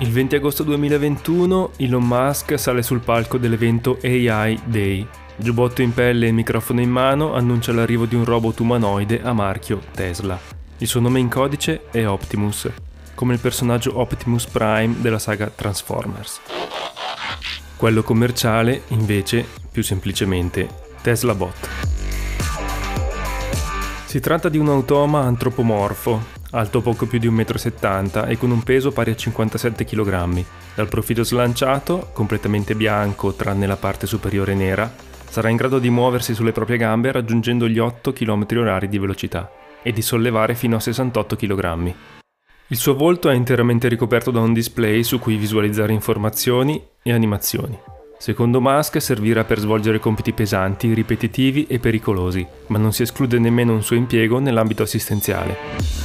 Il 20 agosto 2021 Elon Musk sale sul palco dell'evento AI Day. Giubbotto in pelle e microfono in mano annuncia l'arrivo di un robot umanoide a marchio Tesla. Il suo nome in codice è Optimus, come il personaggio Optimus Prime della saga Transformers. Quello commerciale, invece, più semplicemente, Tesla Bot. Si tratta di un automa antropomorfo, alto poco più di 1,70 m e con un peso pari a 57 kg. Dal profilo slanciato, completamente bianco tranne la parte superiore nera, sarà in grado di muoversi sulle proprie gambe raggiungendo gli 8 km h di velocità e di sollevare fino a 68 kg. Il suo volto è interamente ricoperto da un display su cui visualizzare informazioni e animazioni. Secondo Musk servirà per svolgere compiti pesanti, ripetitivi e pericolosi, ma non si esclude nemmeno un suo impiego nell'ambito assistenziale.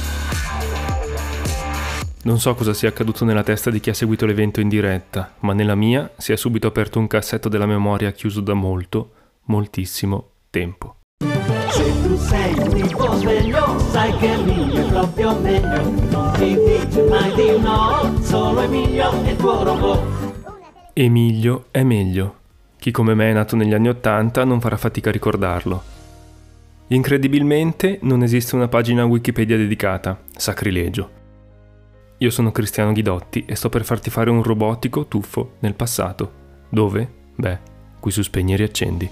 Non so cosa sia accaduto nella testa di chi ha seguito l'evento in diretta, ma nella mia si è subito aperto un cassetto della memoria chiuso da molto, moltissimo tempo. Se tu sei un tipo sveglio, sai che Emilio è proprio meglio. Non ti dice mai di no, solo Emilio è il tuo robot. Emilio è meglio. Chi come me è nato negli anni Ottanta non farà fatica a ricordarlo. Incredibilmente non esiste una pagina Wikipedia dedicata, sacrilegio. Io sono Cristiano Ghidotti e sto per farti fare un robotico tuffo nel passato. Dove? Beh, qui su Spegni e Riaccendi.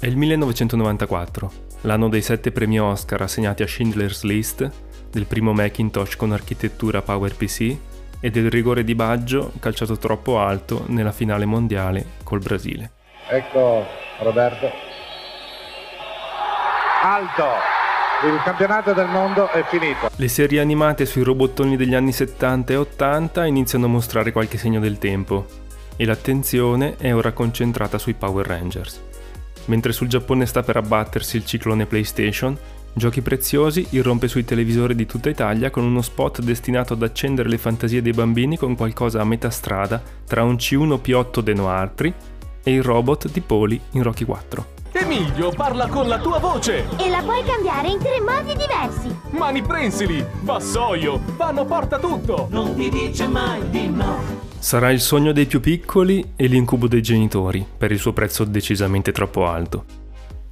È il 1994, l'anno dei sette premi Oscar assegnati a Schindler's List, del primo Macintosh con architettura PowerPC e del rigore di Baggio calciato troppo alto nella finale mondiale col Brasile. Ecco Roberto alto. Il campionato del mondo è finito. Le serie animate sui robottoni degli anni 70 e 80 iniziano a mostrare qualche segno del tempo e l'attenzione è ora concentrata sui Power Rangers. Mentre sul Giappone sta per abbattersi il ciclone PlayStation, Giochi Preziosi irrompe sui televisori di tutta Italia con uno spot destinato ad accendere le fantasie dei bambini con qualcosa a metà strada tra un C1P8 Deno Artri e il robot di Poli in Rocky 4. Emilio parla con la tua voce! E la puoi cambiare in tre modi diversi! Mani prensili, vassoio, fanno porta tutto! Non ti dice mai di no! Sarà il sogno dei più piccoli e l'incubo dei genitori, per il suo prezzo decisamente troppo alto.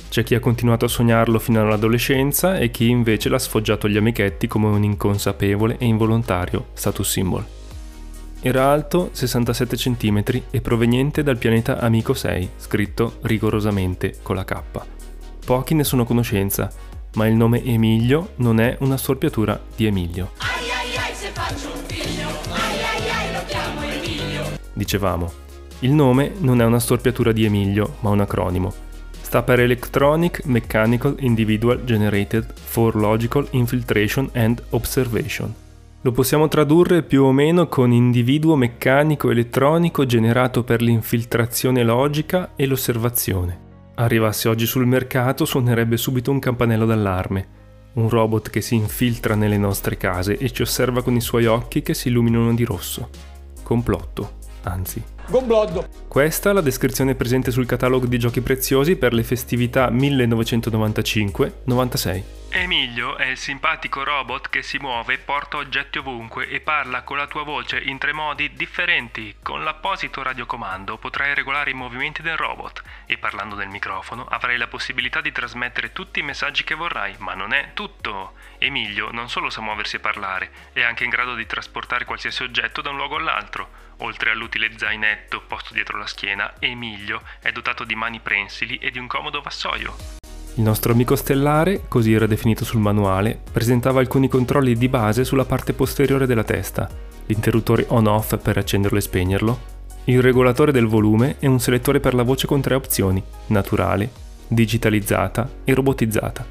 C'è chi ha continuato a sognarlo fino all'adolescenza e chi invece l'ha sfoggiato agli amichetti come un inconsapevole e involontario status symbol. Era alto 67 cm e proveniente dal pianeta Amico 6, scritto rigorosamente con la K. Pochi ne sono a conoscenza, ma il nome Emilio non è una storpiatura di Emilio. Ai ai ai se faccio un figlio, ai ai ai lo chiamo Emilio. Dicevamo, il nome non è una storpiatura di Emilio, ma un acronimo. Sta per Electronic Mechanical Individual Generated for Logical Infiltration and Observation lo possiamo tradurre più o meno con individuo meccanico elettronico generato per l'infiltrazione logica e l'osservazione. Arrivasse oggi sul mercato suonerebbe subito un campanello d'allarme. Un robot che si infiltra nelle nostre case e ci osserva con i suoi occhi che si illuminano di rosso. Complotto, anzi. Gombloddo. Questa è la descrizione presente sul catalogo di giochi preziosi per le festività 1995-96. Emilio è il simpatico robot che si muove, porta oggetti ovunque e parla con la tua voce in tre modi differenti. Con l'apposito radiocomando potrai regolare i movimenti del robot e parlando del microfono avrai la possibilità di trasmettere tutti i messaggi che vorrai, ma non è tutto. Emilio non solo sa muoversi e parlare, è anche in grado di trasportare qualsiasi oggetto da un luogo all'altro. Oltre all'utile zainetto posto dietro la schiena, Emilio è dotato di mani prensili e di un comodo vassoio. Il nostro amico stellare, così era definito sul manuale, presentava alcuni controlli di base sulla parte posteriore della testa, l'interruttore on-off per accenderlo e spegnerlo, il regolatore del volume e un selettore per la voce con tre opzioni, naturale, digitalizzata e robotizzata.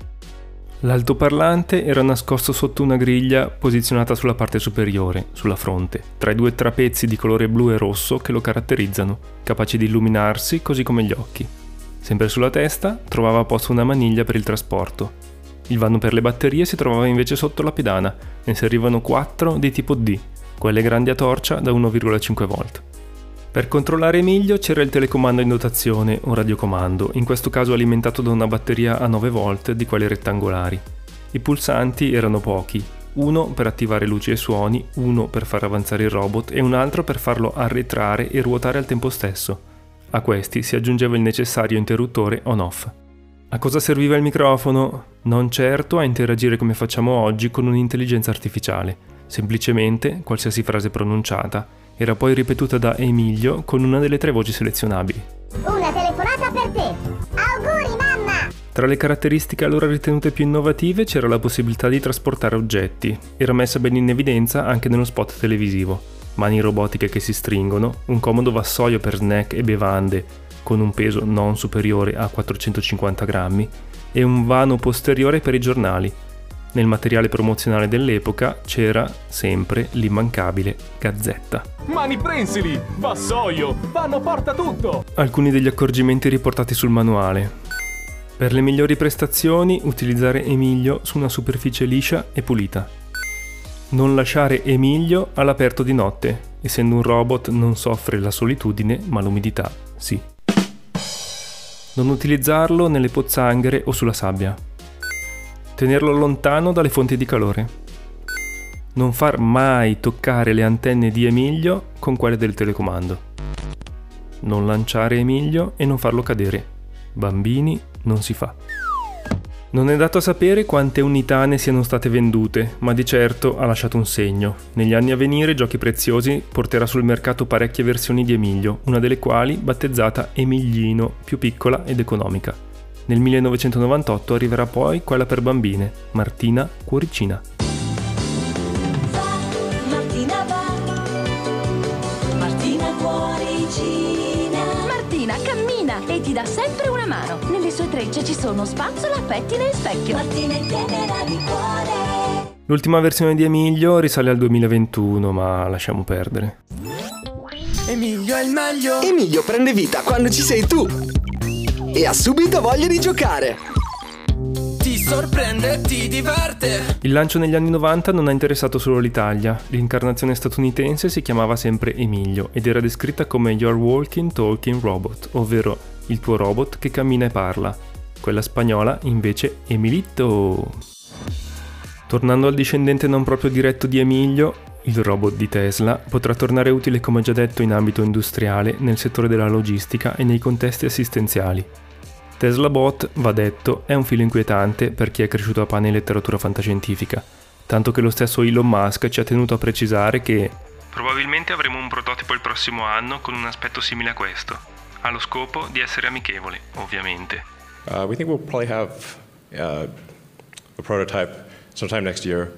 L'altoparlante era nascosto sotto una griglia posizionata sulla parte superiore, sulla fronte, tra i due trapezzi di colore blu e rosso che lo caratterizzano, capaci di illuminarsi così come gli occhi. Sempre sulla testa trovava posto una maniglia per il trasporto. Il vano per le batterie si trovava invece sotto la pedana, ne servivano quattro di tipo D, quelle grandi a torcia da 1,5 volt. Per controllare Emilio c'era il telecomando in dotazione o radiocomando, in questo caso alimentato da una batteria a 9 volt di quelle rettangolari. I pulsanti erano pochi, uno per attivare luci e suoni, uno per far avanzare il robot e un altro per farlo arretrare e ruotare al tempo stesso. A questi si aggiungeva il necessario interruttore on-off. A cosa serviva il microfono? Non certo a interagire come facciamo oggi con un'intelligenza artificiale, semplicemente qualsiasi frase pronunciata era poi ripetuta da Emilio con una delle tre voci selezionabili. Una telefonata per te. Auguri mamma! Tra le caratteristiche allora ritenute più innovative c'era la possibilità di trasportare oggetti. Era messa ben in evidenza anche nello spot televisivo. Mani robotiche che si stringono, un comodo vassoio per snack e bevande con un peso non superiore a 450 grammi e un vano posteriore per i giornali, nel materiale promozionale dell'epoca c'era sempre l'immancabile Gazzetta. Mani prensili, vassoio, vanno porta tutto! Alcuni degli accorgimenti riportati sul manuale. Per le migliori prestazioni utilizzare Emilio su una superficie liscia e pulita. Non lasciare Emilio all'aperto di notte, essendo un robot non soffre la solitudine ma l'umidità sì. Non utilizzarlo nelle pozzanghere o sulla sabbia. Tenerlo lontano dalle fonti di calore. Non far mai toccare le antenne di Emilio con quelle del telecomando. Non lanciare Emilio e non farlo cadere. Bambini non si fa. Non è dato sapere quante unità ne siano state vendute, ma di certo ha lasciato un segno. Negli anni a venire Giochi Preziosi porterà sul mercato parecchie versioni di Emilio, una delle quali battezzata Emiglino, più piccola ed economica. Nel 1998 arriverà poi quella per bambine, Martina Cuoricina. Ti dà sempre una mano. Nelle sue trecce ci sono spazzola, pettine e specchio. Martina è tenera di cuore. L'ultima versione di Emilio risale al 2021, ma lasciamo perdere. Emilio è il meglio. Emilio prende vita quando ci sei tu e ha subito voglia di giocare. Ti sorprende, ti diverte. Il lancio negli anni 90 non ha interessato solo l'Italia. L'incarnazione statunitense si chiamava sempre Emilio ed era descritta come Your Walking Talking Robot, ovvero il tuo robot che cammina e parla. Quella spagnola invece Emilito. Tornando al discendente non proprio diretto di Emilio, il robot di Tesla potrà tornare utile come già detto in ambito industriale, nel settore della logistica e nei contesti assistenziali. Tesla Bot, va detto, è un filo inquietante per chi è cresciuto a pane in letteratura fantascientifica, tanto che lo stesso Elon Musk ci ha tenuto a precisare che probabilmente avremo un prototipo il prossimo anno con un aspetto simile a questo. Ha lo scopo di essere amichevole, ovviamente. Uh, we think we'll probably have uh, a prototype sometime next year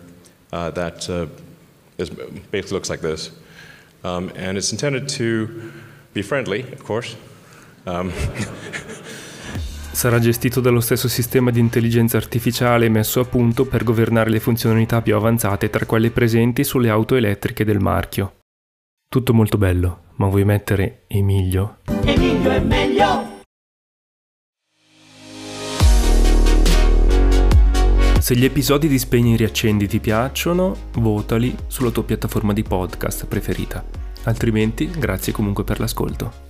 uh, that uh, is, basically looks like this. Um, and it's intended to be friendly, of course. Um, Sarà gestito dallo stesso sistema di intelligenza artificiale messo a punto per governare le funzionalità più avanzate tra quelle presenti sulle auto elettriche del marchio. Tutto molto bello, ma vuoi mettere Emilio? Emilio è meglio! Se gli episodi di Spegni e Riaccendi ti piacciono, votali sulla tua piattaforma di podcast preferita. Altrimenti, grazie comunque per l'ascolto.